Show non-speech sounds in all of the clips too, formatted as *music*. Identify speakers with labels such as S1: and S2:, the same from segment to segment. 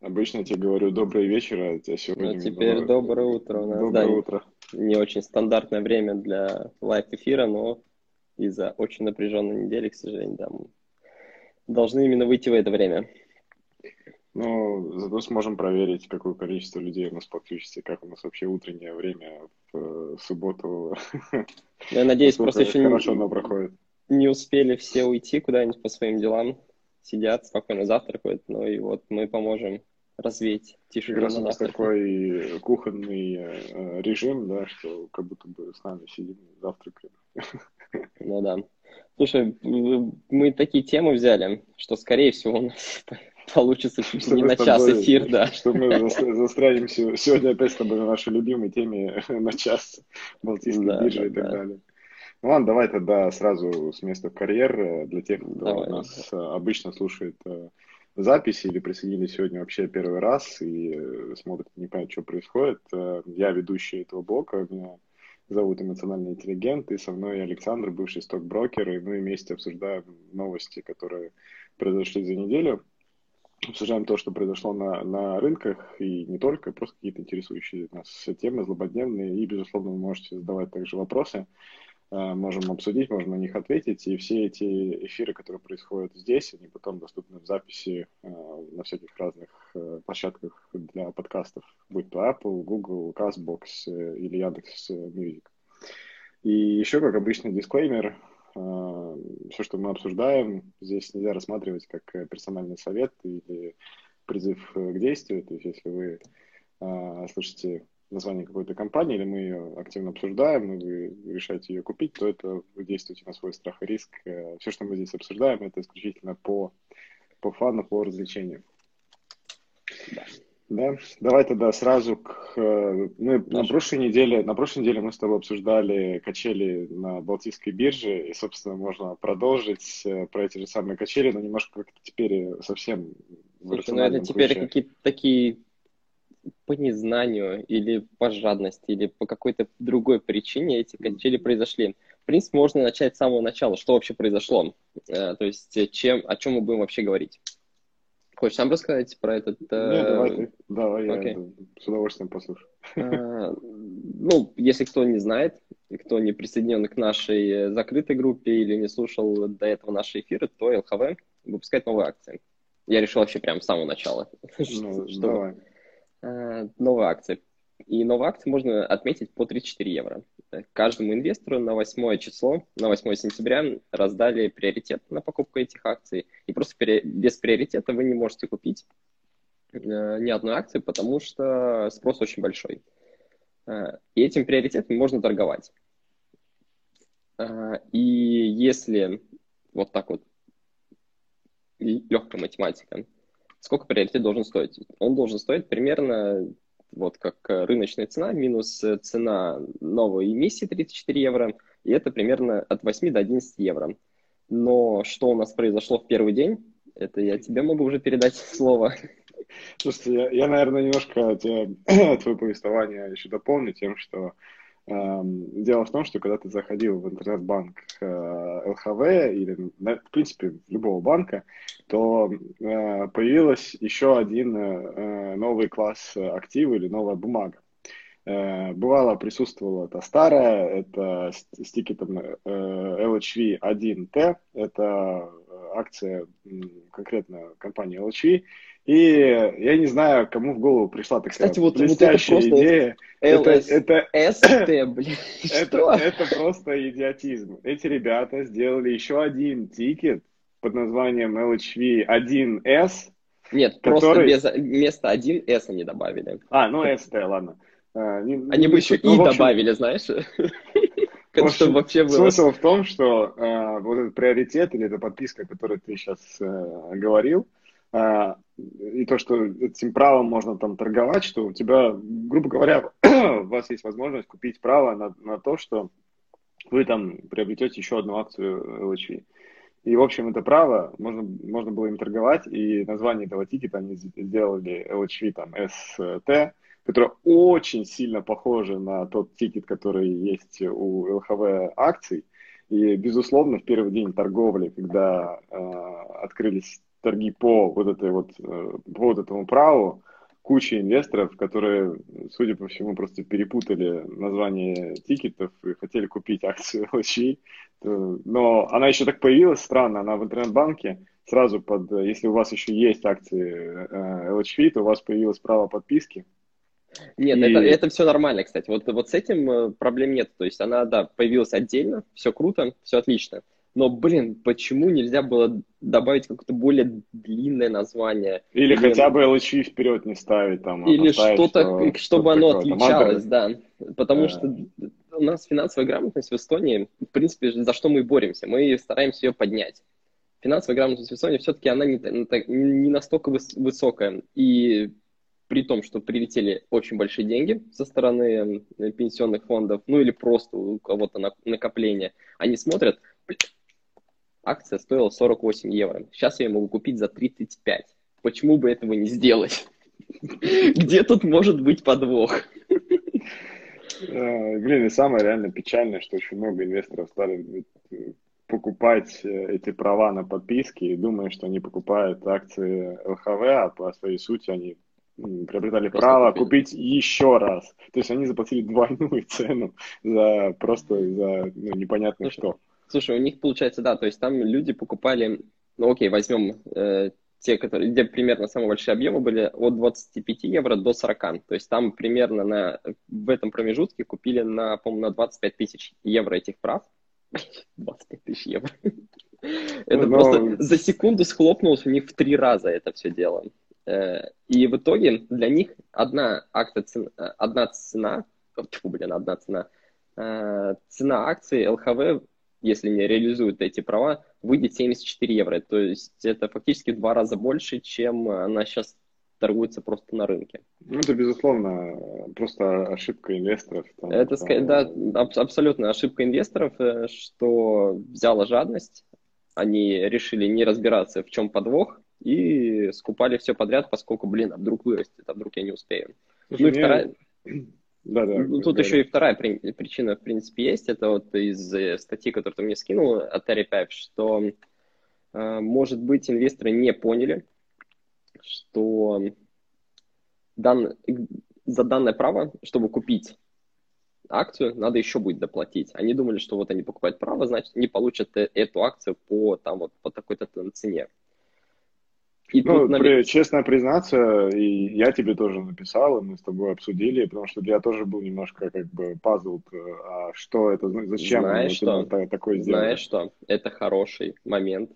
S1: Обычно я тебе говорю доброе вечер, а тебя сегодня...
S2: Ну, теперь доброе утро у нас.
S1: Доброе
S2: да,
S1: утро.
S2: Не очень стандартное время для лайв-эфира, но из-за очень напряженной недели, к сожалению, да, мы должны именно выйти в это время.
S1: Ну, зато сможем проверить, какое количество людей у нас подключится, как у нас вообще утреннее время в, в субботу.
S2: Я надеюсь, просто еще
S1: хорошо не, оно проходит.
S2: не успели все уйти куда-нибудь по своим делам, сидят, спокойно завтракают, ну и вот мы поможем развеять тишину.
S1: Как раз у нас такой кухонный э, режим, да, что как будто бы с нами сидим, завтракаем.
S2: Ну да. Слушай, мы такие темы взяли, что, скорее всего, у нас *laughs* получится чуть ли не на час тобой, эфир, да.
S1: Что мы застрянем сегодня опять с тобой на нашей любимой теме *laughs* на час Балтийской да, биржи да, и так да. далее. Ну ладно, давай тогда сразу с места в карьер э, для тех, кто давай, нас да. обычно слушает э, записи или присоединились сегодня вообще первый раз и э, смотрят, не понимают, что происходит. Э, я ведущий этого блока, меня зовут Эмоциональный интеллигент, и со мной Александр, бывший стокброкер, и мы вместе обсуждаем новости, которые произошли за неделю. Обсуждаем то, что произошло на, на рынках, и не только, просто какие-то интересующие нас темы, злободневные, и, безусловно, вы можете задавать также вопросы. Э, можем обсудить, можем на них ответить. И все эти эфиры, которые происходят здесь, они потом доступны в записи э, на всяких разных э, площадках для подкастов, будь то Apple, Google, CastBox или Яндекс Music. И еще, как обычно, дисклеймер. Все, что мы обсуждаем, здесь нельзя рассматривать как персональный совет или призыв к действию. То есть, если вы слышите название какой-то компании, или мы ее активно обсуждаем, и вы решаете ее купить, то это вы действуете на свой страх и риск. Э, Все, что мы здесь обсуждаем, это исключительно по, по фану, по развлечению. Да. Да, давай тогда сразу к... Э, мы на прошлой неделе, на прошлой неделе мы с тобой обсуждали качели на Балтийской бирже, и, собственно, можно продолжить э, про эти же самые качели, но немножко как-то теперь совсем
S2: Слушай, ну это теперь какие-то такие по незнанию или по жадности, или по какой-то другой причине эти качели произошли. В принципе, можно начать с самого начала, что вообще произошло. Э, то есть, э, чем, о чем мы будем вообще говорить. Хочешь сам рассказать про этот?
S1: Э... Нет, давай ты. Давай, я okay. с удовольствием послушаю.
S2: Ну, если кто не знает, кто не присоединен к нашей закрытой группе или не слушал до этого наши эфиры, то ЛХВ выпускает новые акции. Я решил вообще прямо с самого начала. *laughs*
S1: Ну, давай
S2: э, новые акции. И новые акции можно отметить по 34 евро. Каждому инвестору на 8 число, на 8 сентября раздали приоритет на покупку этих акций. И просто без приоритета вы не можете купить э, ни одной акции, потому что спрос очень большой. Э, и этим приоритетом можно торговать. И если вот так вот легкая математика, сколько приоритет должен стоить? Он должен стоить примерно вот как рыночная цена минус цена новой эмиссии 34 евро, и это примерно от 8 до 11 евро. Но что у нас произошло в первый день, это я тебе могу уже передать *laughs* слово.
S1: Слушайте, я, я наверное, немножко тебе, *clears throat* твое повествование еще дополню тем, что дело в том, что когда ты заходил в интернет-банк э, ЛХВ или, в принципе, любого банка, то э, появилась еще один э, новый класс актива или новая бумага. Бывало присутствовала это старая, это с тикетом LHV1T, это акция конкретно компании LHV, и я не знаю, кому в голову пришла такая
S2: Кстати, вот, блестящая вот это идея.
S1: Это, это,
S2: ST, *coughs* блин,
S1: это, это просто идиотизм. Эти ребята сделали еще один тикет под названием LHV-1S.
S2: Нет, который... просто без, вместо 1S они добавили.
S1: А, ну ST, ладно. А,
S2: не, они не бы еще ну, и общем... добавили, знаешь.
S1: В *laughs* общем, вообще было. Смысл в том, что э, вот этот приоритет или эта подписка, о которой ты сейчас э, говорил, а, и то, что этим правом можно там торговать, что у тебя, грубо говоря, *clears throat* у вас есть возможность купить право на, на то, что вы там приобретете еще одну акцию LHV. И, в общем, это право, можно, можно было им торговать, и название этого тикета они сделали LHV там ST, которое очень сильно похоже на тот тикет, который есть у ЛХВ акций. И, безусловно, в первый день торговли, когда э, открылись торги по вот этой вот, э, по вот этому праву, куча инвесторов, которые, судя по всему, просто перепутали название тикетов и хотели купить акцию LHV. *laughs* Но она еще так появилась странно, она в интернет-банке сразу под, если у вас еще есть акции LHV, то у вас появилось право подписки.
S2: Нет, и... это, это все нормально, кстати. Вот, вот с этим э, проблем нет. То есть она, да, появилась отдельно, все круто, все отлично. Но, блин, почему нельзя было добавить какое-то более длинное название?
S1: Или, или... хотя бы LHV вперед не ставить там.
S2: А или что-то, что чтобы оно отличалось, да. Потому да. что у нас финансовая грамотность в Эстонии, в принципе, за что мы боремся. Мы стараемся ее поднять. Финансовая грамотность в Эстонии все-таки она не, не настолько высокая. И при том, что прилетели очень большие деньги со стороны пенсионных фондов, ну или просто у кого-то на, накопление, они смотрят, акция стоила 48 евро, сейчас я ее могу купить за 35. Почему бы этого не сделать? *laughs* Где тут может быть подвох?
S1: Э, блин, и самое реально печальное, что очень много инвесторов стали э, покупать э, эти права на подписки и думая, что они покупают акции ЛХВ, а по своей сути они приобретали просто право купить. купить еще раз. То есть они заплатили *laughs* двойную цену за просто за ну, непонятно что.
S2: Слушай, у них получается, да, то есть там люди покупали, ну окей, возьмем э, те, которые, где примерно самые большие объемы были от 25 евро до 40. То есть там примерно на, в этом промежутке купили на, по-моему, на 25 тысяч евро этих прав. *laughs* 25 тысяч евро. *laughs* Это ну, просто за секунду схлопнулось у них в три раза это все дело. Э, и в итоге для них одна акция, одна цена, тьфу, блин, одна цена, э, цена акции ЛХВ, если не реализуют эти права, выйдет 74 евро. То есть это фактически в два раза больше, чем она сейчас торгуется просто на рынке.
S1: Ну, это, безусловно, просто ошибка инвесторов.
S2: Там, это, там... да, аб- абсолютно ошибка инвесторов, э, что взяла жадность, они решили не разбираться, в чем подвох, и скупали все подряд, поскольку, блин, а вдруг вырастет, а вдруг я не успею. Слушай, ну и вторая... *clears throat* *clears throat* Да, да, ну, Тут да. еще и вторая при... причина, в принципе, есть. Это вот из э, статьи, которую ты мне скинул от Terry Pipe, что, э, может быть, инвесторы не поняли, что дан... за данное право, чтобы купить акцию, надо еще будет доплатить. Они думали, что вот они покупают право, значит, не получат э, эту акцию по, там, вот, по такой-то цене.
S1: И ну, тут, при, честно признаться, и я тебе тоже написал, и мы с тобой обсудили, потому что я тоже был немножко как бы пазл, а что это, зачем
S2: Знаешь что? такое сделать. Знаешь что, это хороший момент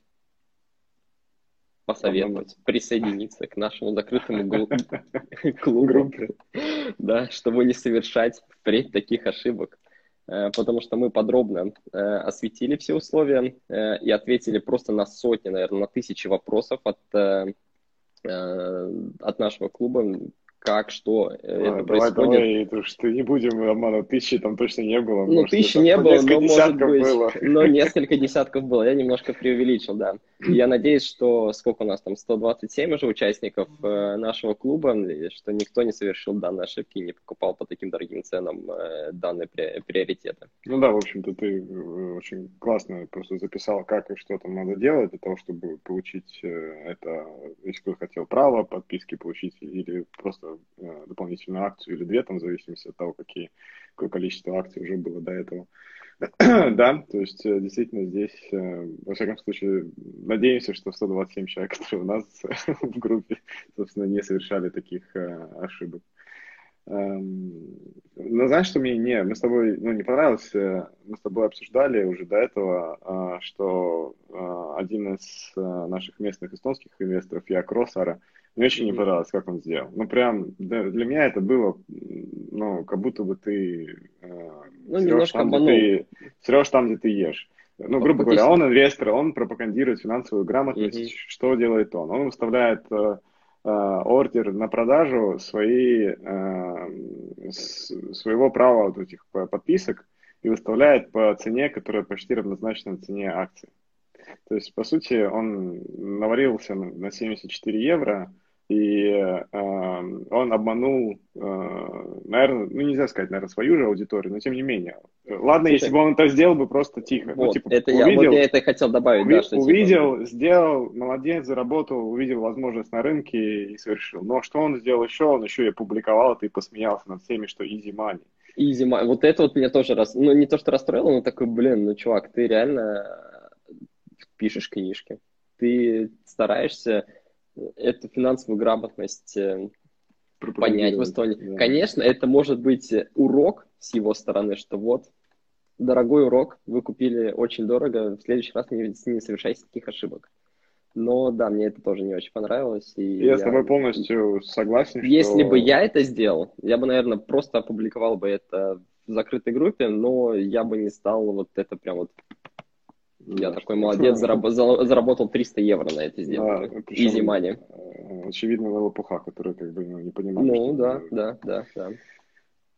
S2: посоветовать, присоединиться к нашему закрытому *laughs* *laughs* клубу, да, чтобы не совершать впредь таких ошибок. э, потому что мы подробно э, осветили все условия э, и ответили просто на сотни, наверное, на тысячи вопросов от, от нашего клуба, как, что а, это давай, происходит.
S1: Давай, давай, что не будем обманывать, тысячи там точно не было.
S2: Ну, тысячи не было, но может быть, было. *laughs* но несколько десятков было, я немножко преувеличил, да. Я надеюсь, что сколько у нас там, 127 уже участников э, нашего клуба, что никто не совершил данные ошибки и не покупал по таким дорогим ценам э, данные приоритеты.
S1: Ну да, в общем-то, ты э, очень классно просто записал, как и что там надо делать для того, чтобы получить это, если кто хотел право подписки получить или просто Э, дополнительную акцию или две, там, в зависимости от того, какие, какое количество акций уже было до этого. *clears throat* да, то есть э, действительно здесь, э, во всяком случае, надеемся, что 127 человек, которые у нас *laughs* в группе, собственно, не совершали таких ошибок. Эм, но знаешь, что мне не, мы с тобой, ну, не понравилось, мы с тобой обсуждали уже до этого, что один из наших местных эстонских инвесторов, я Кросара, мне очень не понравилось, как он сделал. Ну, прям, для, для меня это было, ну, как будто бы ты э, ну, срешь, там, где ты, срешь там, где ты ешь. Ну, грубо говоря, он инвестор, он пропагандирует финансовую грамотность. Mm-hmm. Что делает он? Он выставляет э, э, ордер на продажу свои, э, с, своего права вот этих подписок и выставляет по цене, которая почти равнозначна цене акций. То есть, по сути, он наварился на 74 евро, и э, он обманул, э, наверное, ну нельзя сказать, наверное, свою же аудиторию, но тем не менее. Ладно, Слушай, если бы он это сделал бы просто тихо.
S2: Ну, вот, ну, типа, это увидел, я, вот я это хотел добавить.
S1: Уви,
S2: да, что,
S1: типа, увидел, типа... сделал, молодец, заработал, увидел возможность на рынке и совершил. Но что он сделал еще? Он еще и опубликовал это и посмеялся над всеми, что easy money.
S2: Easy money. Вот это вот меня тоже раз, ну не то, что расстроило, но такой, блин, ну чувак, ты реально пишешь книжки. Ты стараешься эту финансовую грамотность э, понять в Эстонии. Да. Конечно, это может быть урок с его стороны, что вот, дорогой урок, вы купили очень дорого, в следующий раз не, не совершайте таких ошибок. Но да, мне это тоже не очень понравилось. И
S1: я, я с тобой полностью согласен.
S2: Если что... бы я это сделал, я бы, наверное, просто опубликовал бы это в закрытой группе, но я бы не стал вот это прям вот я да, такой молодец, зараб- заработал 300 евро на это сделал. Да, Easy money.
S1: Э, очевидно, лопуха, который как бы ну, не понимает.
S2: Ну, да, да, да, да.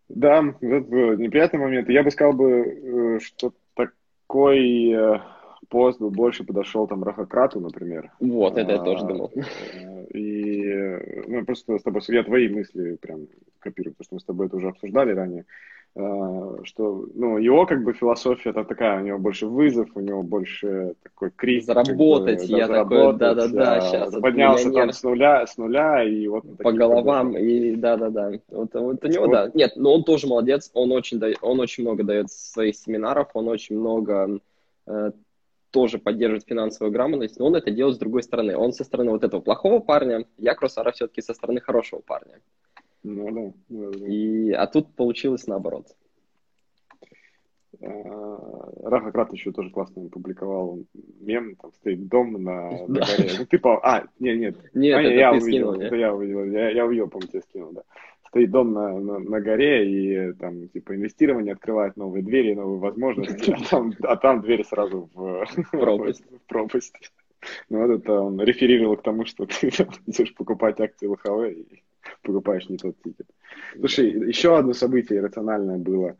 S1: Да, это неприятный момент. Я бы сказал бы, э, что такой э, пост бы больше подошел там Рахакрату, например.
S2: Вот, это а, я тоже думал.
S1: И ну, просто с тобой, я твои мысли прям копирую, потому что мы с тобой это уже обсуждали ранее. Э, что, ну, его как бы философия это такая, у него больше вызов, у него больше такой кризис.
S2: Заработать, как бы, я такой, да-да-да, сейчас.
S1: Поднялся там с нуля, с нуля, и вот...
S2: По головам, и да-да-да. Вот, вот у него, вот. да. Нет, но он тоже молодец, он очень, дает, он очень много дает своих семинаров, он очень много э, тоже поддерживает финансовую грамотность, но он это делает с другой стороны. Он со стороны вот этого плохого парня, я Кросара все-таки со стороны хорошего парня.
S1: Ну да. да, да.
S2: И, а тут получилось наоборот.
S1: А, Раха Крат еще тоже классно публиковал мем, там стоит дом на, на *laughs* горе. Ну, типа, а, нет, нет. *laughs*
S2: Нет,
S1: а,
S2: это
S1: я
S2: ты
S1: увидел,
S2: скинул,
S1: это я увидел, я, я увидел, по-моему, тебе скинул, да. Стоит дом на, на, на горе, и там, типа, инвестирование открывает новые двери, новые возможности, а там, *laughs* а там дверь сразу в пропасть. в пропасть. Ну, вот это он реферировал к тому, что ты идешь покупать акции ЛХВ и покупаешь не тот тикет. Слушай, еще одно событие иррациональное было.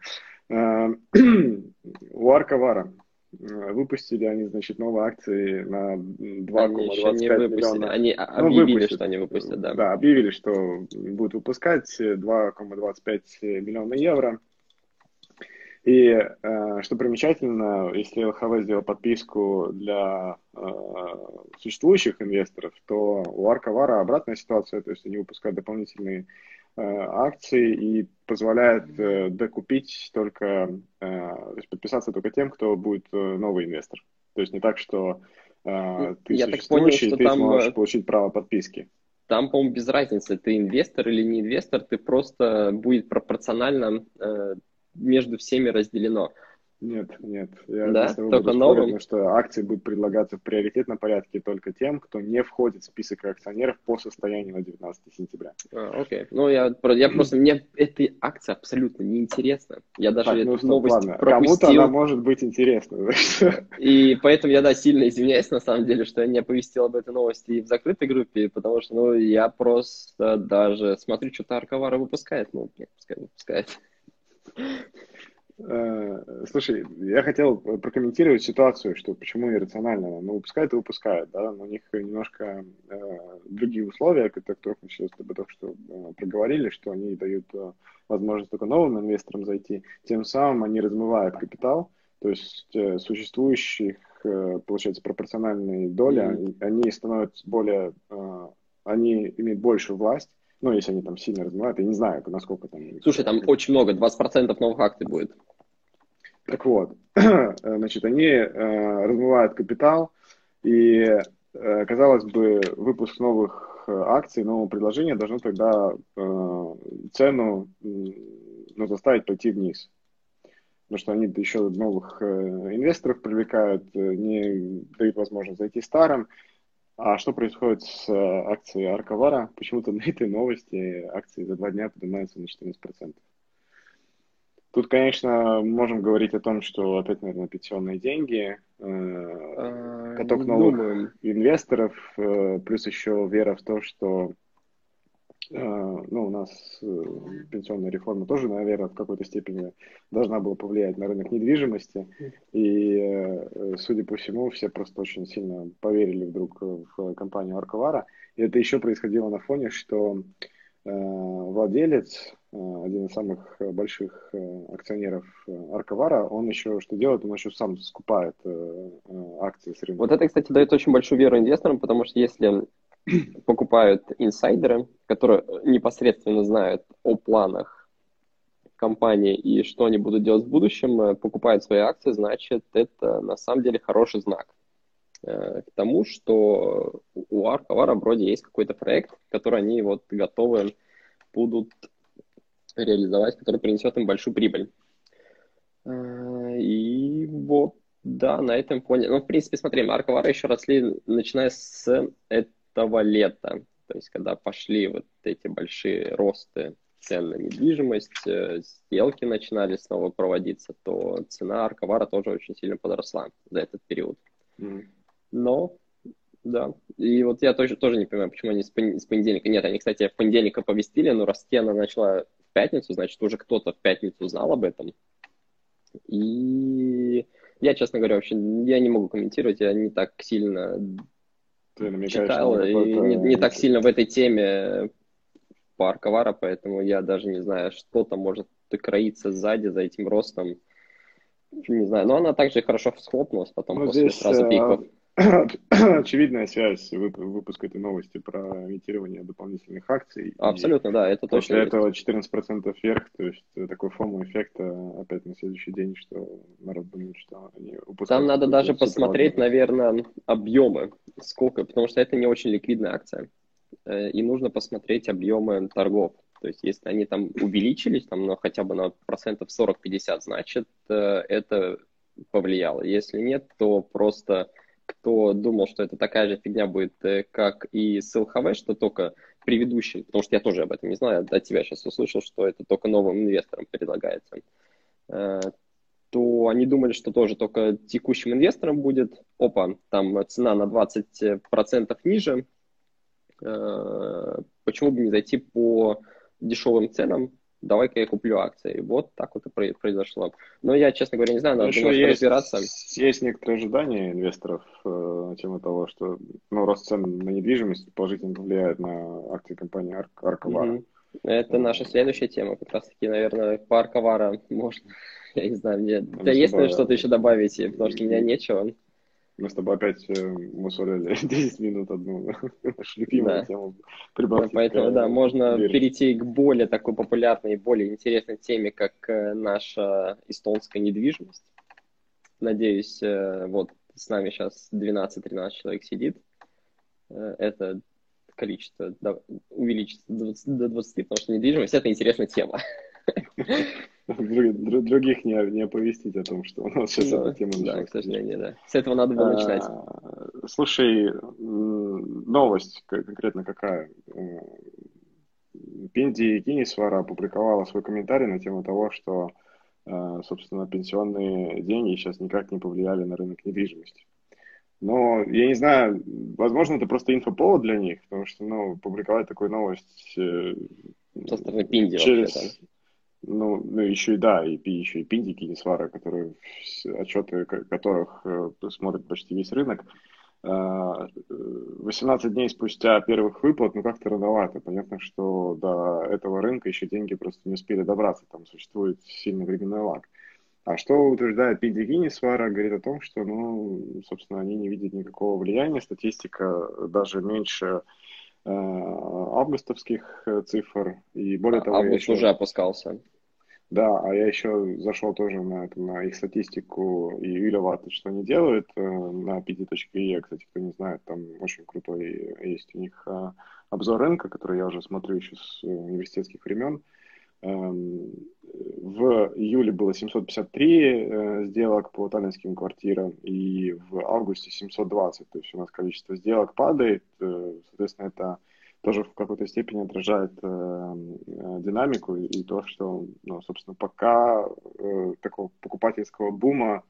S1: Э, *clears throat* у Арковара э, выпустили они, значит, новые акции на 2,25 миллиона.
S2: Они ну, объявили, ну, выпустят. что они выпустят, да.
S1: Да, объявили, что будут выпускать 2,25 миллиона евро. И э, что примечательно, если ЛХВ сделал подписку для э, существующих инвесторов, то у Арковара обратная ситуация, то есть они выпускают дополнительные э, акции и позволяют э, докупить только, э, то есть подписаться только тем, кто будет э, новый инвестор. То есть не так, что э, ты Я так понял, что ты там... сможешь э, получить право подписки.
S2: Там, по-моему, без разницы, ты инвестор или не инвестор, ты просто будет пропорционально э, между всеми разделено.
S1: Нет, нет. Я
S2: да? Только новым?
S1: Потому что акции будут предлагаться в приоритетном порядке только тем, кто не входит в список акционеров по состоянию на 19 сентября.
S2: А, окей. Ну, я, я просто... Мне эта акция абсолютно неинтересна. Я даже так, ну, эту новость ладно. пропустил.
S1: Кому-то она может быть интересна.
S2: И поэтому я, да, сильно извиняюсь, на самом деле, что я не оповестил об этой новости и в закрытой группе, потому что, ну, я просто даже смотрю, что-то Арковара выпускает. Ну, нет, пускай выпускает.
S1: Э, слушай, я хотел прокомментировать ситуацию, что почему иррационально. Ну, выпускают и выпускают, да, но у них немножко э, другие условия, которых мы сейчас тобой только что э, проговорили, что они дают э, возможность только новым инвесторам зайти. Тем самым они размывают капитал, то есть э, существующих, э, получается, пропорциональные доли, mm-hmm. они, они становятся более, э, они имеют большую власть, ну, если они там сильно размывают, я не знаю, насколько там...
S2: Слушай, там очень много, 20% новых акций будет.
S1: Так вот, *clears throat* значит, они э, размывают капитал, и, э, казалось бы, выпуск новых э, акций, нового предложения должно тогда э, цену э, ну, заставить пойти вниз. Потому что они еще новых э, инвесторов привлекают, э, не дают возможность зайти старым, а что происходит с э, акцией Арковара? Почему-то на этой новости акции за два дня поднимаются на 14%. Тут, конечно, можем говорить о том, что опять, наверное, пенсионные деньги, э, а, новых инвесторов, э, плюс еще вера в то, что ну, у нас пенсионная реформа тоже, наверное, в какой-то степени должна была повлиять на рынок недвижимости. И, судя по всему, все просто очень сильно поверили вдруг в компанию Арковара. И это еще происходило на фоне, что владелец Э, один из самых больших э, акционеров э, Арковара, он еще что делает? Он еще сам скупает акции с рынка.
S2: Вот это, кстати, дает очень большую веру инвесторам, потому что если *clears throat* покупают инсайдеры, которые непосредственно знают о планах компании и что они будут делать в будущем, покупают свои акции, значит, это на самом деле хороший знак к тому, что у Арковара вроде есть какой-то проект, который они вот готовы будут реализовать, который принесет им большую прибыль. А, и вот, да, на этом фоне. Ну, в принципе, смотри, марковары еще росли, начиная с этого лета. То есть, когда пошли вот эти большие росты цен на недвижимость, э, сделки начинали снова проводиться, то цена арковара тоже очень сильно подросла за этот период. Mm. Но, да, и вот я тоже, тоже не понимаю, почему они с понедельника... Нет, они, кстати, в понедельник оповестили, но расти она начала пятницу, значит, уже кто-то в пятницу знал об этом. И я, честно говоря, вообще я не могу комментировать, я не так сильно Ты читал и не, не так сильно в этой теме по Арковара, поэтому я даже не знаю, что там может кроиться сзади за этим ростом. Не знаю, но она также хорошо схлопнулась потом ну, после здесь, сразу пиков.
S1: Очевидная связь выпуска этой новости про имитирование дополнительных акций.
S2: Абсолютно, да, это
S1: точно. После этого 14% вверх, то есть такой фомо-эффект опять на следующий день, что народ думает, что они
S2: упускают. Там надо даже посмотреть, наверное, объемы, сколько, потому что это не очень ликвидная акция. Э, и нужно посмотреть объемы торгов. То есть, если они там увеличились, там, ну, хотя бы на процентов 40-50, значит, э, это повлияло. Если нет, то просто кто думал, что это такая же фигня будет, э, как и с ЛХВ, что только предыдущим, потому что я тоже об этом не знаю, от тебя сейчас услышал, что это только новым инвесторам предлагается, э, то они думали, что тоже только текущим инвесторам будет, опа, там цена на 20% ниже, э, почему бы не зайти по дешевым ценам, давай-ка я куплю акции. Вот так вот и произошло. Но я, честно говоря, не знаю, надо
S1: немножко есть, разбираться. Есть некоторые ожидания инвесторов э, на тему того, что ну, рост цен на недвижимость положительно влияет на акции компании Ар- Арковара.
S2: Угу. Это наша следующая тема, как раз таки, наверное, по Арковара можно, *laughs* я не знаю, мне... Да, есть ли что-то еще добавить, потому что у меня нечего.
S1: Мы с тобой опять э, мусолили 10 *laughs* минут одну *laughs* нашу любимую да. тему
S2: Прибалтики. Поэтому, да, можно биржи. перейти к более такой популярной и более интересной теме, как э, наша эстонская недвижимость. Надеюсь, э, вот с нами сейчас 12-13 человек сидит. Это количество увеличится до 20, до 20, потому что недвижимость – это интересная тема. *laughs*
S1: других не, не оповестить о том, что у нас сейчас
S2: ну, эта тема Да, к сожалению, да. С этого надо было начинать.
S1: А, слушай, новость конкретно какая? Пинди Кинисвара опубликовала свой комментарий на тему того, что, э, собственно, пенсионные деньги сейчас никак не повлияли на рынок недвижимости. Но я не знаю, возможно, это просто инфоповод для них, потому что, ну, публиковать такую новость э,
S2: со стороны Пинди через,
S1: ну, ну, еще и да, и, еще и пиндики, и свары, которые, отчеты которых э, смотрит почти весь рынок. 18 а, дней спустя первых выплат, ну как-то рановато. Понятно, что до этого рынка еще деньги просто не успели добраться, там существует сильный временной лаг. А что утверждает Пиндигини Свара, говорит о том, что, ну, собственно, они не видят никакого влияния. Статистика даже меньше э, августовских цифр. И более а, того,
S2: август еще... уже опускался.
S1: Да, а я еще зашел тоже на, это, на их статистику и Вилеваты, что они делают э, на pd.e, кстати, кто не знает, там очень крутой есть у них э, обзор рынка, который я уже смотрю еще с университетских времен. Эм, в июле было 753 э, сделок по таллинским квартирам и в августе 720, то есть у нас количество сделок падает, соответственно, это тоже в какой-то степени отражает э, динамику и то, что, ну, собственно, пока э, такого покупательского бума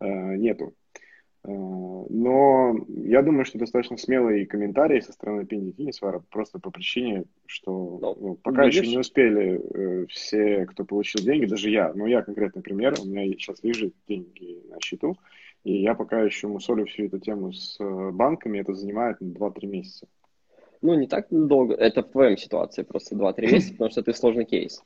S1: э, нету. Э, но я думаю, что достаточно смелые комментарии со стороны Пинди Кинесвара, просто по причине, что ну, ну, пока видишь? еще не успели э, все, кто получил деньги, даже я, ну я конкретный пример, у меня сейчас лежит деньги на счету, и я пока еще мусолю всю эту тему с э, банками, это занимает 2-3 месяца.
S2: Ну, не так долго, это в твоем ситуации просто 2-3 *clears throat* месяца, потому что ты сложный кейс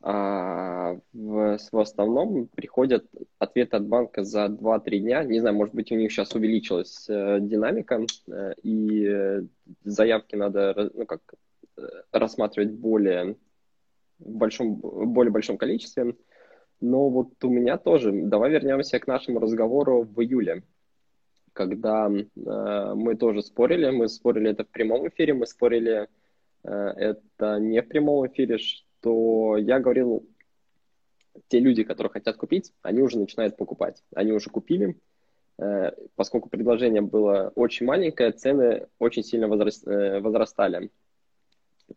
S2: а в, в основном приходят ответы от банка за 2-3 дня. Не знаю, может быть, у них сейчас увеличилась э, динамика, э, и заявки надо ну, как, э, рассматривать более в большом, более большом количестве. Но вот у меня тоже, давай вернемся к нашему разговору в июле, когда э, мы тоже спорили, мы спорили это в прямом эфире, мы спорили э, это не в прямом эфире, то я говорил, те люди, которые хотят купить, они уже начинают покупать. Они уже купили, э, поскольку предложение было очень маленькое, цены очень сильно э, возрастали.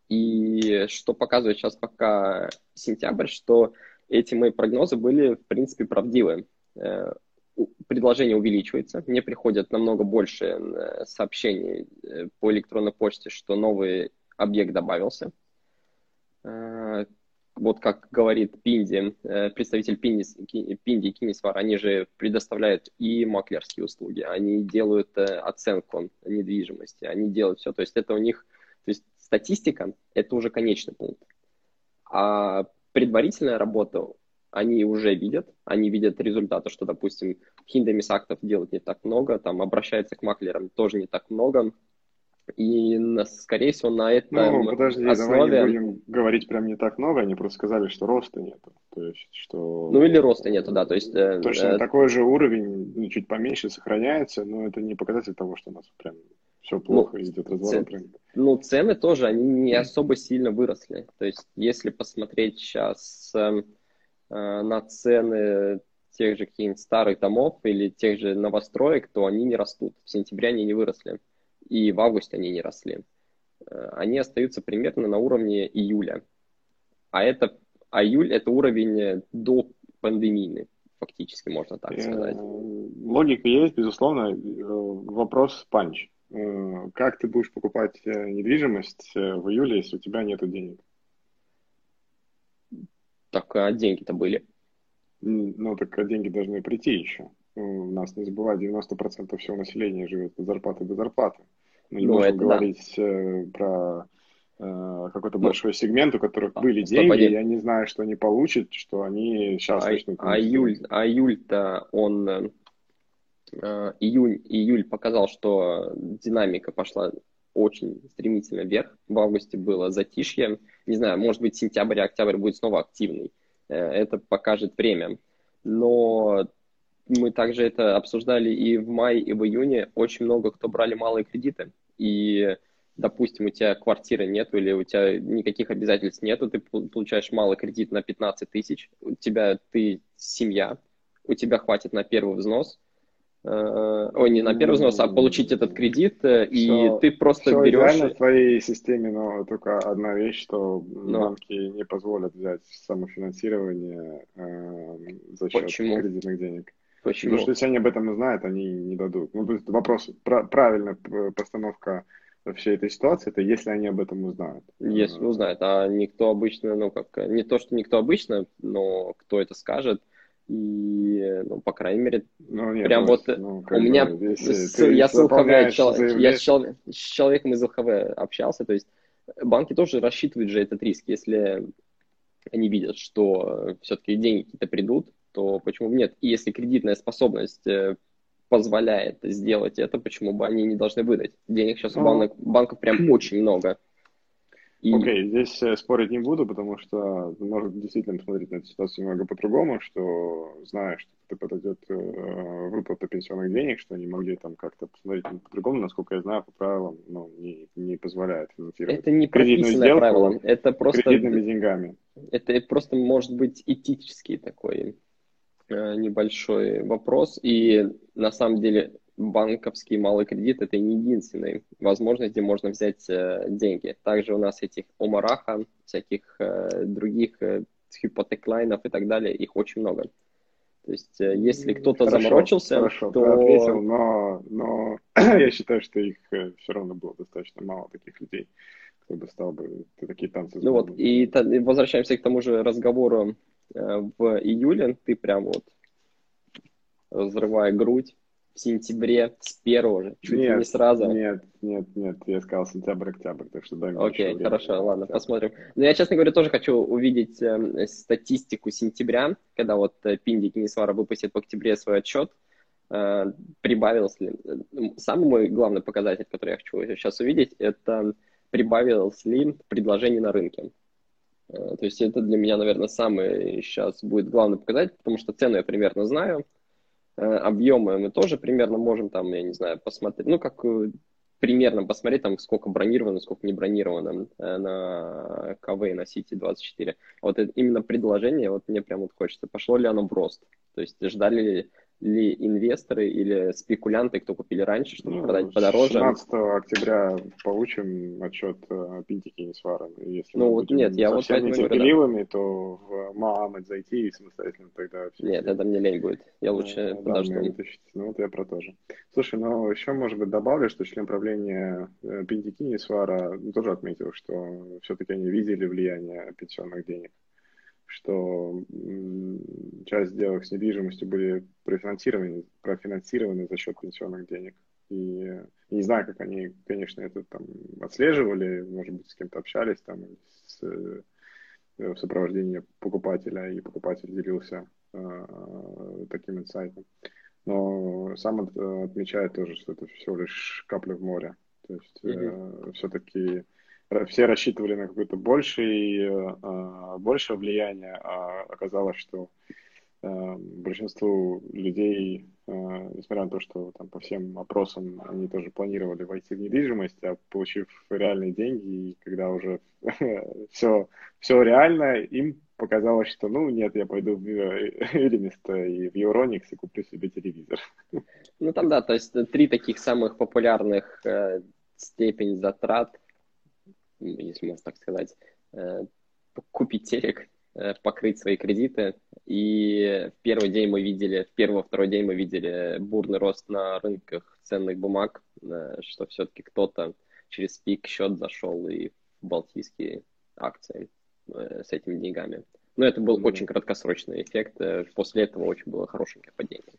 S2: И что показывает сейчас пока сентябрь, что эти мои прогнозы были, в принципе, правдивы. Э, предложение увеличивается, мне приходят намного больше сообщений по электронной почте, что новый объект добавился – Э, вот как говорит Пинди, э, представитель Пинди, Пинди Кинесвар, они же предоставляют и маклерские услуги, они делают э, оценку недвижимости, они делают все. То есть это у них, то есть статистика – это уже конечный пункт. А предварительная работа они уже видят, они видят результаты, что, допустим, хиндемис актов делают не так много, там обращаются к маклерам тоже не так много, и, скорее всего, на этом
S1: Ну, подожди, основе... давай не будем говорить прям не так много, они просто сказали, что роста нету. То есть, что...
S2: Ну, или роста нету, да, то есть... Э,
S1: Точно э... такой же уровень, ну, чуть поменьше сохраняется, но это не показатель того, что у нас прям все плохо, ну, идет разворот
S2: ц... Ну, цены тоже, они не особо сильно выросли. То есть, если посмотреть сейчас э, э, на цены тех же каких-нибудь старых домов или тех же новостроек, то они не растут. В сентябре они не выросли и в августе они не росли. Э, они остаются примерно на уровне июля. А это а июль это уровень до пандемийный, фактически, можно так э, сказать.
S1: Логика есть, безусловно. Э, вопрос панч. Как ты будешь покупать недвижимость в июле, если у тебя нет денег?
S2: Так, а деньги-то были.
S1: Ну, так а деньги должны прийти еще. У нас, не забывай, 90% всего населения живет от зарплаты до зарплаты. Мы не ну, можем говорить да. Э, про э, какой-то ну, большой сегмент, у которых а, были деньги, один. я не знаю, что они получат, что они сейчас
S2: а,
S1: начнут...
S2: А июль, а июль-то он... Э, э, июнь, июль показал, что динамика пошла очень стремительно вверх. В августе было затишье. Не знаю, может быть, сентябрь, октябрь будет снова активный. Э, это покажет время. Но мы также это обсуждали и в мае, и в июне. Очень много кто брали малые кредиты. И, допустим, у тебя квартиры нет или у тебя никаких обязательств нету, ты получаешь малый кредит на 15 тысяч, у тебя ты семья, у тебя хватит на первый взнос, ой, не на первый взнос, а получить этот кредит, э, и все, ты просто все берешь... Все
S1: в твоей системе, но только одна вещь, что но... банки не позволят взять самофинансирование э, за счет Почему? кредитных денег. Почему? Потому что если они об этом узнают, они не дадут. Ну, то есть вопрос, про, правильная постановка всей этой ситуации, это если они об этом узнают.
S2: Если узнают, а никто обычно, ну как, не то, что никто обычно, но кто это скажет, и, ну, по крайней мере, ну, нет, прям ну, вот ну, у меня, с, я с ЛХВ, я с, чел, с человеком из ЛХВ общался, то есть банки тоже рассчитывают же этот риск, если они видят, что все-таки деньги какие-то придут, то почему бы нет? И если кредитная способность э, позволяет сделать это, почему бы они не должны выдать? Денег сейчас у ну, банков, банков прям очень много.
S1: И... Окей, okay, здесь э, спорить не буду, потому что может действительно посмотреть на эту ситуацию немного по-другому, что знаешь, что ты подойдет э, выплата пенсионных денег, что они могли там как-то посмотреть по-другому, насколько я знаю, по правилам ну, не, не позволяет
S2: финансировать это не кредитную правило, это просто
S1: кредитными деньгами.
S2: Это просто может быть этический такой Э, небольшой вопрос. И на самом деле банковский малый кредит это не единственный возможность, где можно взять э, деньги. Также у нас этих омараха, всяких э, других э, хипотеклайнов и так далее, их очень много. То есть, если кто-то
S1: хорошо,
S2: заморочился,
S1: хорошо, то... Ответил, но, но *clears throat* я считаю, что их все равно было достаточно мало таких людей, кто бы стал бы такие танцы.
S2: Ну вот, и возвращаемся к тому же разговору в июле, ты прям вот разрывая грудь, в сентябре с первого же, чуть нет, не сразу.
S1: Нет, нет, нет, я сказал сентябрь-октябрь, так что дай
S2: мне Окей, хорошо, ладно, октябрь. посмотрим. Но я, честно говоря, тоже хочу увидеть э, статистику сентября, когда вот э, Пинди Кинесвара выпустит в октябре свой отчет, э, прибавилось ли... Э, самый мой главный показатель, который я хочу сейчас увидеть, это прибавилось ли предложений на рынке. Э, то есть это для меня, наверное, самый сейчас будет главный показатель, потому что цену я примерно знаю, объемы мы тоже примерно можем там, я не знаю, посмотреть, ну, как э, примерно посмотреть, там, сколько бронировано, сколько не бронировано э, на КВ и на Сити 24. Вот это, именно предложение, вот мне прям вот хочется, пошло ли оно в рост? То есть ждали ли инвесторы или спекулянты, кто купили раньше, чтобы ну, продать подороже?
S1: 17 октября получим отчет о Пинтике и Несвара. Если
S2: ну вот нет, я вот
S1: поэтому нетерпеливыми, да. то в Моамед зайти и самостоятельно тогда...
S2: Нет, это мне лень будет. Я лучше
S1: да, подожду. Да, ну вот я про то же. Слушай, ну еще, может быть, добавлю, что член правления э, Пинтики и Несвара тоже отметил, что все-таки они видели влияние пенсионных денег что часть сделок с недвижимостью были профинансированы, профинансированы за счет пенсионных денег. И не знаю, как они, конечно, это там отслеживали, может быть, с кем-то общались там с, э, в сопровождении покупателя, и покупатель делился э, таким инсайтом. Но сам отмечает тоже, что это всего лишь капля в море. То есть mm-hmm. э, все-таки все рассчитывали на какое-то большее, э, большее влияние, а оказалось, что э, большинству людей, э, несмотря на то, что там по всем опросам они тоже планировали войти в недвижимость, а получив реальные деньги, и когда уже *laughs* все, все реально, им показалось, что ну нет, я пойду в Элемист и в Euronix и куплю себе телевизор.
S2: Ну там да, то есть три таких самых популярных э, степень затрат если можно так сказать, э, купить телек, э, покрыть свои кредиты. И в первый день мы видели, в первый-второй день мы видели бурный рост на рынках ценных бумаг, э, что все-таки кто-то через пик счет зашел и в балтийские акции с этими деньгами. Но это был mm-hmm. очень краткосрочный эффект. После этого очень было хорошенькое падение.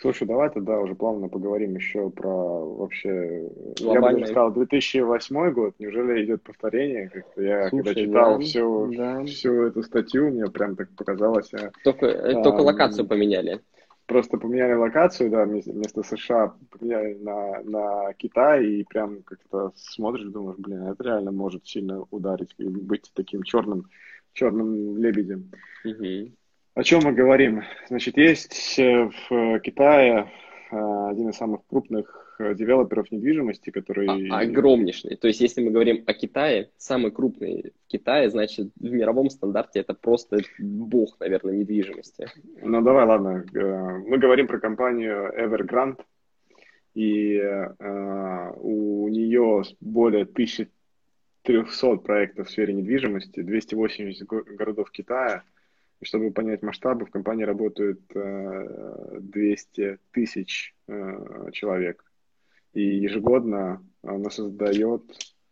S1: Слушай, давай тогда уже плавно поговорим еще про вообще... Глобальный... Я бы сказал, 2008 год. Неужели идет повторение? Как-то я Слушай, когда читал да, всю, да. всю эту статью, мне прям так показалось...
S2: А, только, а, только локацию поменяли.
S1: Просто поменяли локацию, да, вместо США поменяли на, на Китай, и прям как-то смотришь, думаешь, блин, это реально может сильно ударить и быть таким черным, черным лебедем. Угу. О чем мы говорим? Значит, есть э, в Китае э, один из самых крупных э, девелоперов недвижимости, который...
S2: А, огромнейший. То есть, если мы говорим о Китае, самый крупный в Китае, значит, в мировом стандарте это просто бог, наверное, недвижимости.
S1: Ну, давай, ладно. Мы говорим про компанию Evergrande, и у нее более 1300 проектов в сфере недвижимости, 280 городов Китая – чтобы понять масштабы, в компании работают 200 э, тысяч э, человек. И ежегодно она создает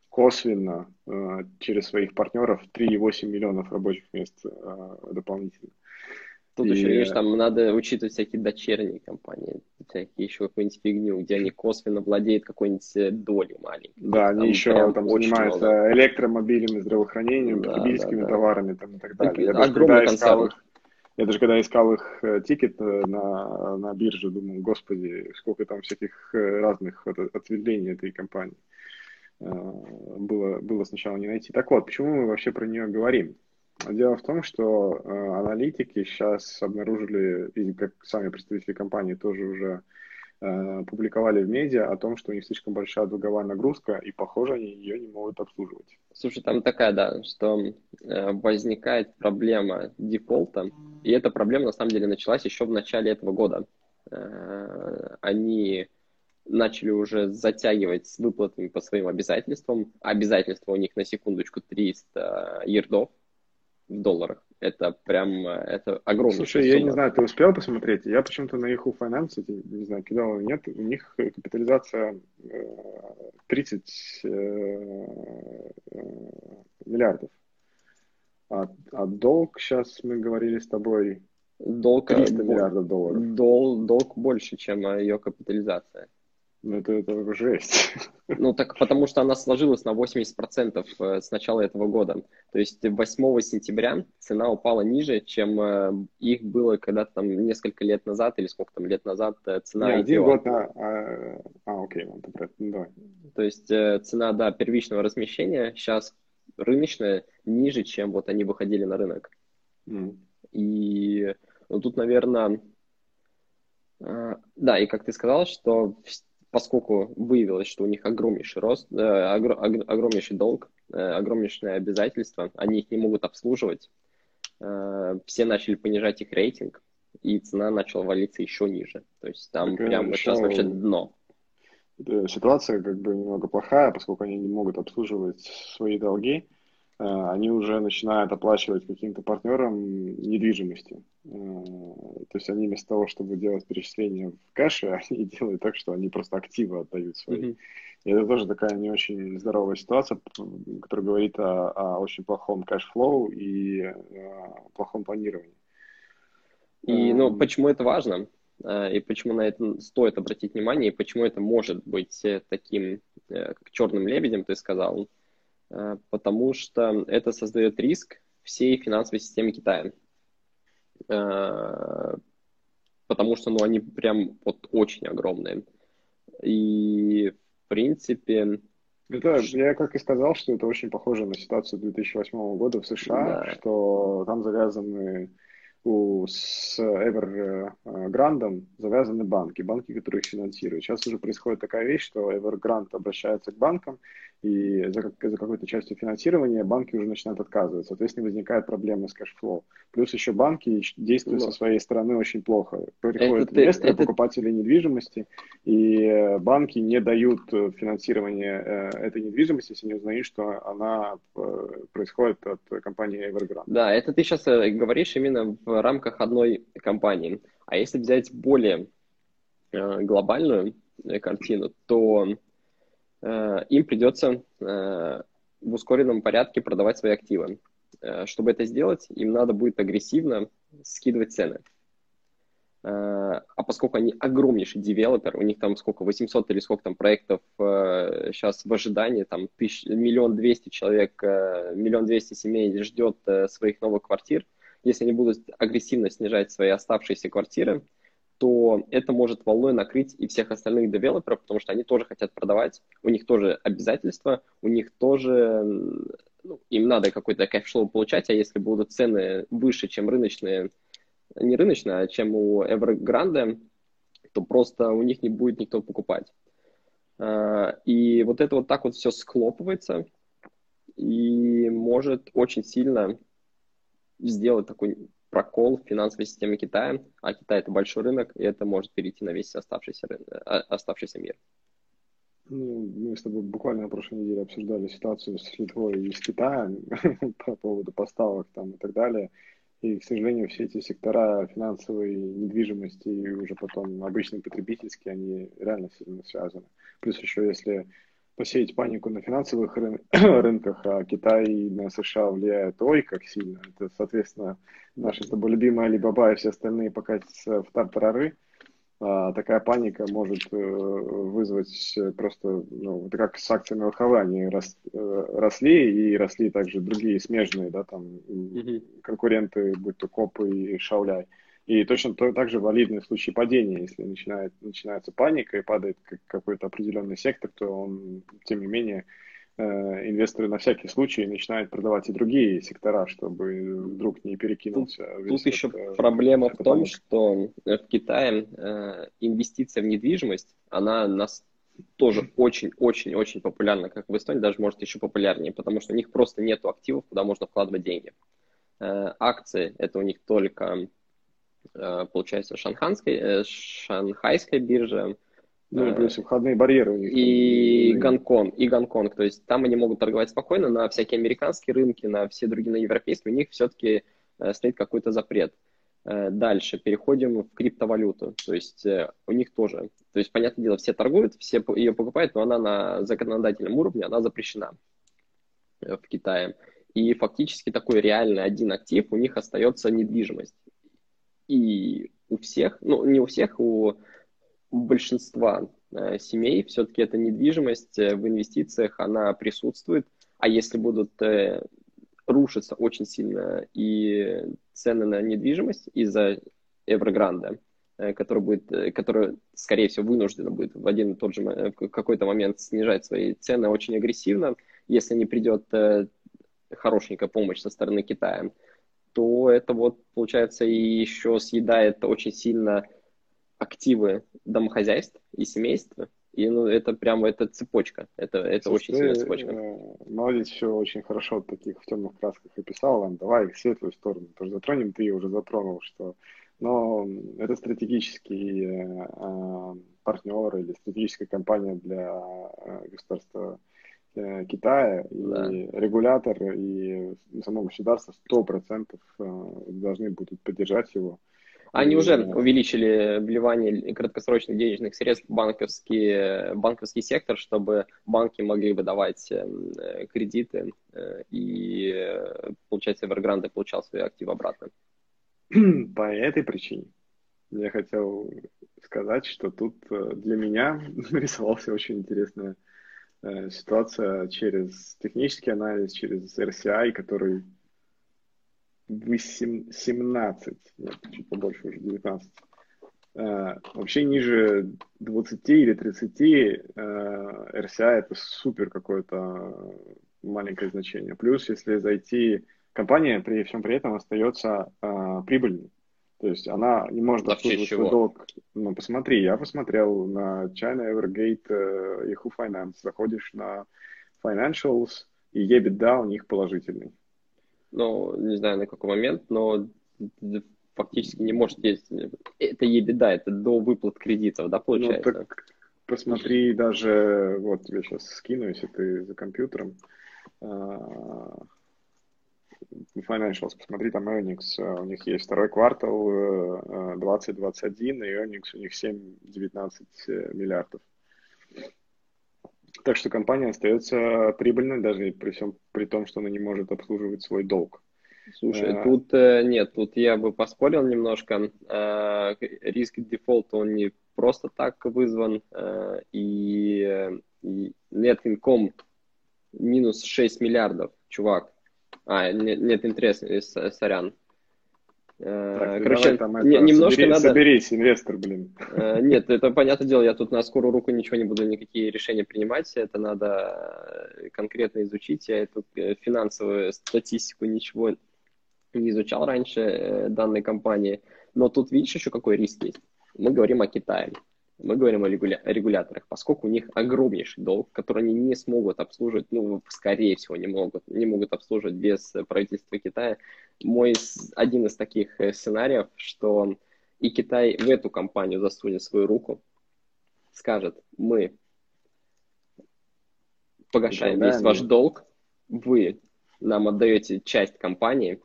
S1: косвенно э, через своих партнеров 3,8 миллионов рабочих мест дополнительно.
S2: Тут и... еще, видишь, там надо учитывать всякие дочерние компании, всякие еще какую-нибудь фигню, где они косвенно владеют какой-нибудь э, долей маленькой.
S1: Да, они еще там занимаются много. электромобилями, здравоохранением, да, потребительскими да, да. товарами там, и так далее. Я даже, когда искал их, я даже когда искал их э, тикет э, на, на бирже, думал, господи, сколько там всяких разных ответвлений этой компании. Было, было сначала не найти. Так вот, почему мы вообще про нее говорим? Дело в том, что э, аналитики сейчас обнаружили, и как сами представители компании тоже уже э, публиковали в медиа о том, что у них слишком большая долговая нагрузка, и, похоже, они ее не могут обслуживать.
S2: Слушай, там такая, да, что э, возникает проблема дефолта, и эта проблема, на самом деле, началась еще в начале этого года. Э, они начали уже затягивать с выплатами по своим обязательствам. Обязательства у них на секундочку 300 ердов, в долларах. Это прям, это огромный
S1: Слушай, сумма. я не знаю, ты успел посмотреть? Я почему-то на Yahoo Finance, не знаю, кидал или нет, у них капитализация 30 э, э, миллиардов. А, а долг, сейчас мы говорили с тобой,
S2: долг, 300 миллиардов долларов. Дол, долг больше, чем ее капитализация.
S1: Ну, это, это жесть.
S2: Ну, так потому что она сложилась на 80% э, с начала этого года. То есть 8 сентября цена упала ниже, чем э, их было когда-то там несколько лет назад, или сколько там лет назад э, цена
S1: Не, один год на... А, а окей, ладно, ну, давай.
S2: То есть цена, да, первичного размещения сейчас рыночная ниже, чем вот они выходили на рынок. Mm. И ну, тут, наверное, да, и как ты сказал, что поскольку выявилось, что у них огромнейший рост, э, огр, огромнейший долг, э, огромнейшие обязательства, они их не могут обслуживать, э, все начали понижать их рейтинг, и цена начала валиться еще ниже. То есть там так, прям сейчас вообще дно.
S1: Ситуация как бы немного плохая, поскольку они не могут обслуживать свои долги. Э, они уже начинают оплачивать каким-то партнерам недвижимости. Э, то есть они вместо того, чтобы делать перечисления в кэше, *laughs* они делают так, что они просто активы отдают свои. Mm-hmm. И это тоже такая не очень здоровая ситуация, которая говорит о, о очень плохом cash flow и о плохом планировании.
S2: И ну, почему это важно? Э, и почему на это стоит обратить внимание, и почему это может быть таким, как черным лебедем, ты сказал, Э, потому что это создает риск всей финансовой системе Китая. Э, потому что ну, они прям вот очень огромные. И, в принципе...
S1: Это, я как и сказал, что это очень похоже на ситуацию 2008 года в США, да. что там завязаны у, с Evergrande завязаны банки, банки, которые их финансируют. Сейчас уже происходит такая вещь, что Evergrande обращается к банкам и за, за какой-то частью финансирования банки уже начинают отказывать. Соответственно, возникает проблема с cash flow. Плюс еще банки действуют ну, со своей стороны очень плохо. Приходят это, инвесторы, это... покупатели недвижимости, и э, банки не дают э, финансирование э, этой недвижимости, если не узнают, что она происходит от компании Evergrande.
S2: Да, это ты сейчас говоришь именно в рамках одной компании. А если взять более глобальную картину, то им придется э, в ускоренном порядке продавать свои активы. Э, чтобы это сделать, им надо будет агрессивно скидывать цены. А поскольку они огромнейший девелопер, у них там сколько, 800 или сколько там проектов сейчас в ожидании, там миллион двести человек, миллион двести семей ждет своих новых квартир, если они будут агрессивно снижать свои оставшиеся квартиры, то это может волной накрыть и всех остальных девелоперов, потому что они тоже хотят продавать, у них тоже обязательства, у них тоже, ну, им надо какой-то cash flow получать, а если будут цены выше, чем рыночные, не рыночные, а чем у Evergrande, то просто у них не будет никто покупать. А, и вот это вот так вот все схлопывается и может очень сильно сделать такой прокол в финансовой системе Китая, а Китай это большой рынок, и это может перейти на весь оставшийся, рынок, а, оставшийся мир.
S1: Ну, мы с тобой буквально на прошлой неделе обсуждали ситуацию с Литвой и с Китаем *laughs* по поводу поставок там и так далее. И, к сожалению, все эти сектора финансовой недвижимости и уже потом обычные потребительские, они реально сильно связаны. Плюс еще, если посеять панику на финансовых рын- *clears throat* рынках, а Китай на США влияет ой как сильно. Это, соответственно, наши с тобой любимые Алибаба и все остальные покатятся в тартарары. А, такая паника может э, вызвать просто, ну, это как с акциями ЛХВ, они рос, э, росли и росли также другие смежные, да, там, mm-hmm. конкуренты, будь то Копы и Шауляй. И точно так же валидны в случае падения. Если начинает, начинается паника и падает какой-то определенный сектор, то он, тем не менее, э, инвесторы на всякий случай начинают продавать и другие сектора, чтобы вдруг не перекинулся.
S2: Тут, тут еще это, проблема в том, паника. что в Китае э, инвестиция в недвижимость, она нас тоже очень-очень-очень популярна, как в Эстонии, даже может еще популярнее, потому что у них просто нет активов, куда можно вкладывать деньги. Э, акции – это у них только Э, получается, шанханской, э, шанхайская биржа.
S1: Ну, и плюс входные барьеры.
S2: И Гонконг, и Гонконг. То есть там они могут торговать спокойно, на всякие американские рынки, на все другие, на европейские, у них все-таки стоит какой-то запрет. Дальше переходим в криптовалюту. То есть у них тоже. То есть, понятное дело, все торгуют, все ее покупают, но она на законодательном уровне, она запрещена в Китае. И фактически такой реальный один актив у них остается недвижимость. И у всех, ну не у всех, у большинства э, семей все-таки эта недвижимость э, в инвестициях, она присутствует. А если будут э, рушиться очень сильно и цены на недвижимость из-за Эврогранда, э, который будет, э, который, скорее всего, вынужден будет в один и тот же в какой-то момент снижать свои цены очень агрессивно, если не придет хорошенькая помощь со стороны Китая, то это вот, получается, и еще съедает очень сильно активы домохозяйств и семейства. И ну, это прямо это цепочка. Это, это Слушай, очень сильная цепочка.
S1: Э, молодец, еще очень хорошо таких в темных красках описал. Ладно, давай в светлую сторону тоже затронем. Ты ее уже затронул, что но это стратегический э, э, партнер или стратегическая компания для э, государства Китая, да. и регулятор, и само государство сто процентов э, должны будут поддержать его.
S2: Они и, уже увеличили вливание краткосрочных денежных средств в банковский, банковский сектор, чтобы банки могли выдавать э, кредиты, и, получается, Evergrande получал свои активы обратно. *clears throat*
S1: По этой причине я хотел сказать, что тут для меня *laughs* нарисовался очень интересная Э, ситуация через технический анализ, через RCI, который 17, нет, чуть побольше уже, 19. Uh, э, вообще ниже 20 или 30 uh, RCI это супер какое-то маленькое значение. Плюс, если зайти, компания при всем при этом остается прибыльной. То есть она не может обслуживать свой долг. Ну, посмотри, я посмотрел на China Evergate, Yahoo Finance, заходишь на Financials, и EBITDA у них положительный.
S2: Ну, не знаю на какой момент, но фактически не может есть. Это EBITDA, это до выплат кредитов, да, получается? Ну, так
S1: посмотри даже, вот тебе сейчас скину, если ты за компьютером. Financials, посмотри там earnings, э, у них есть второй квартал 2021, э, и earnings у них 7-19 э, миллиардов. Так что компания остается прибыльной, даже при всем при том, что она не может обслуживать свой долг.
S2: Слушай, а... тут э, нет, тут я бы поспорил немножко. Э, риск дефолта, он не просто так вызван, э, и, и net income минус 6 миллиардов, чувак. А, нет, нет интересно, сорян.
S1: Э, так, Короче, там это, немножко собери, надо... Соберись, инвестор, блин.
S2: Э, нет, это понятное дело, я тут на скорую руку ничего не буду, никакие решения принимать, это надо э, конкретно изучить. Я эту финансовую статистику ничего не изучал раньше данной компании. Но тут видишь еще какой риск есть. Мы говорим о Китае мы говорим о регуля- регуляторах, поскольку у них огромнейший долг, который они не смогут обслуживать, ну, скорее всего, не могут, не могут обслуживать без правительства Китая. Мой один из таких э, сценариев, что и Китай в эту компанию засунет свою руку, скажет, мы погашаем да, весь да, ваш долг, вы нам отдаете часть компании,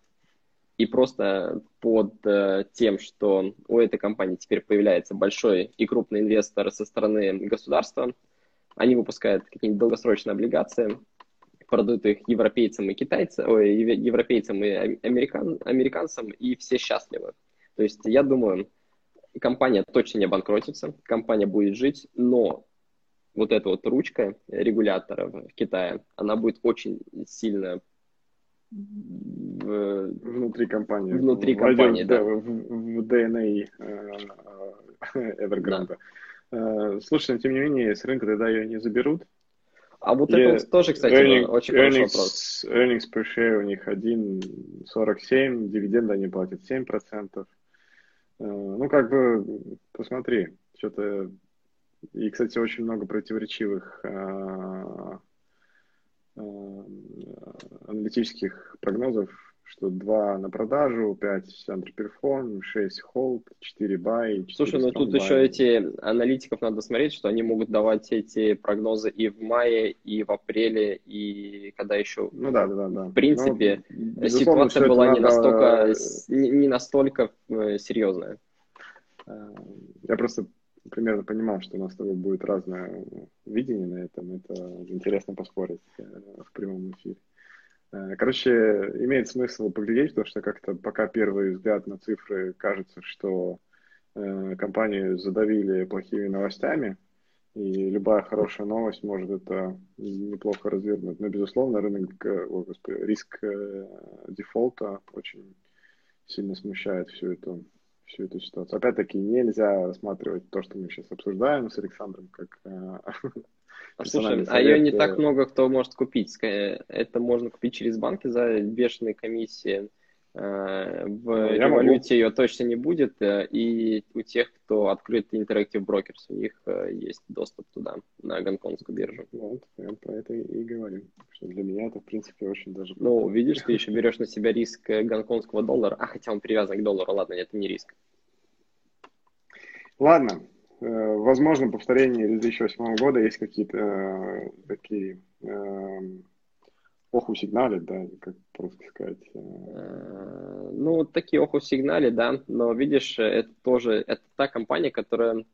S2: и просто под э, тем, что у этой компании теперь появляется большой и крупный инвестор со стороны государства, они выпускают какие-нибудь долгосрочные облигации, продают их европейцам и китайцам, ой, европейцам и американ, американцам, и все счастливы. То есть я думаю, компания точно не обанкротится, компания будет жить, но вот эта вот ручка регулятора в Китае, она будет очень сильно
S1: в, внутри компании.
S2: Внутри компании,
S1: да. В, в DNA э, Evergrande. Да. Э, слушай, но тем не менее, с рынка тогда ее не заберут.
S2: А вот И это тоже, кстати, earning, очень earnings, хороший вопрос.
S1: Earnings per share у них 1,47, дивиденды они платят 7%. Э, ну, как бы, посмотри, что-то... И, кстати, очень много противоречивых аналитических прогнозов, что 2 на продажу, 5 underperform, 6 hold, 4 buy. 4
S2: Слушай, ну тут buy. еще эти аналитиков надо смотреть, что они могут давать эти прогнозы и в мае, и в апреле, и когда еще...
S1: Ну да, да, да.
S2: В принципе, ну, ситуация была не настолько, не настолько э, серьезная.
S1: Я просто примерно понимал, что у нас с тобой будет разное видение на этом. Это интересно поспорить э, в прямом эфире. Э, короче, имеет смысл поглядеть, потому что как-то пока первый взгляд на цифры кажется, что э, компанию задавили плохими новостями, и любая хорошая новость может это неплохо развернуть. Но, безусловно, рынок, о, господи, риск дефолта очень сильно смущает всю эту, всю эту ситуацию. Опять-таки, нельзя рассматривать то, что мы сейчас обсуждаем с Александром, как *laughs*
S2: а слушай, а ее не так много кто может купить. Это можно купить через банки за бешеные комиссии. Э, в ну, революте ее точно не будет. Э, и у тех, кто открыт Interactive Brokers, у них э, есть доступ туда, на гонконгскую биржу.
S1: Вот, я про это и говорю. Что для меня это, в принципе, очень даже...
S2: Ну, видишь, ты *laughs* еще берешь на себя риск гонконгского доллара. А, хотя он привязан к доллару. Ладно, это не риск.
S1: Ладно, возможно, повторение 2008 года есть какие-то э, такие э, оху сигнали, да, как просто сказать.
S2: Э, ну, такие оху сигнали, да, но видишь, это тоже, это та компания, которая,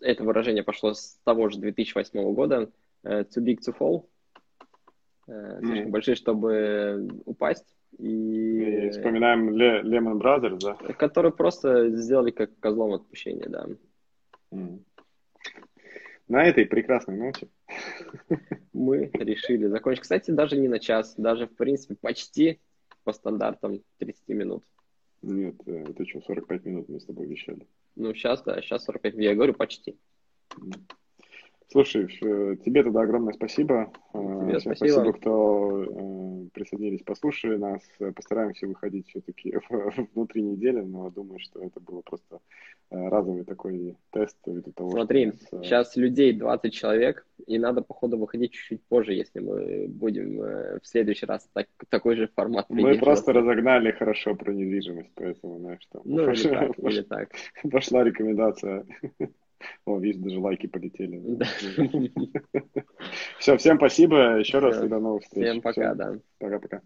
S2: это выражение пошло с того же 2008 года, too big to fall, слишком mm. большие, чтобы упасть.
S1: И... и вспоминаем Lehman Brothers, да?
S2: Которые просто сделали как козлом отпущения, да.
S1: На этой прекрасной ноте *laughs*
S2: мы решили закончить. Кстати, даже не на час, даже, в принципе, почти по стандартам 30 минут.
S1: Нет, э, это что, 45 минут мы с тобой вещали?
S2: Ну, сейчас, да, сейчас 45 минут. Я говорю почти.
S1: Слушай, тебе тогда огромное спасибо. Тебе Всем спасибо. спасибо, кто э, присоединились, послушали нас. Постараемся выходить все-таки *laughs* внутри недели, но думаю, что это было просто э, разовый такой тест.
S2: Того, Смотри, нас, э... сейчас людей 20 человек, и надо, походу, выходить чуть-чуть позже, если мы будем э, в следующий раз так, такой же формат
S1: Мы просто разогнали хорошо про недвижимость, поэтому, знаешь, там...
S2: Ну, или *laughs* так, или так. *laughs*
S1: Пошла рекомендация о, видишь, даже лайки полетели. Все, всем спасибо еще раз и до новых встреч.
S2: Всем пока, да.
S1: Пока-пока.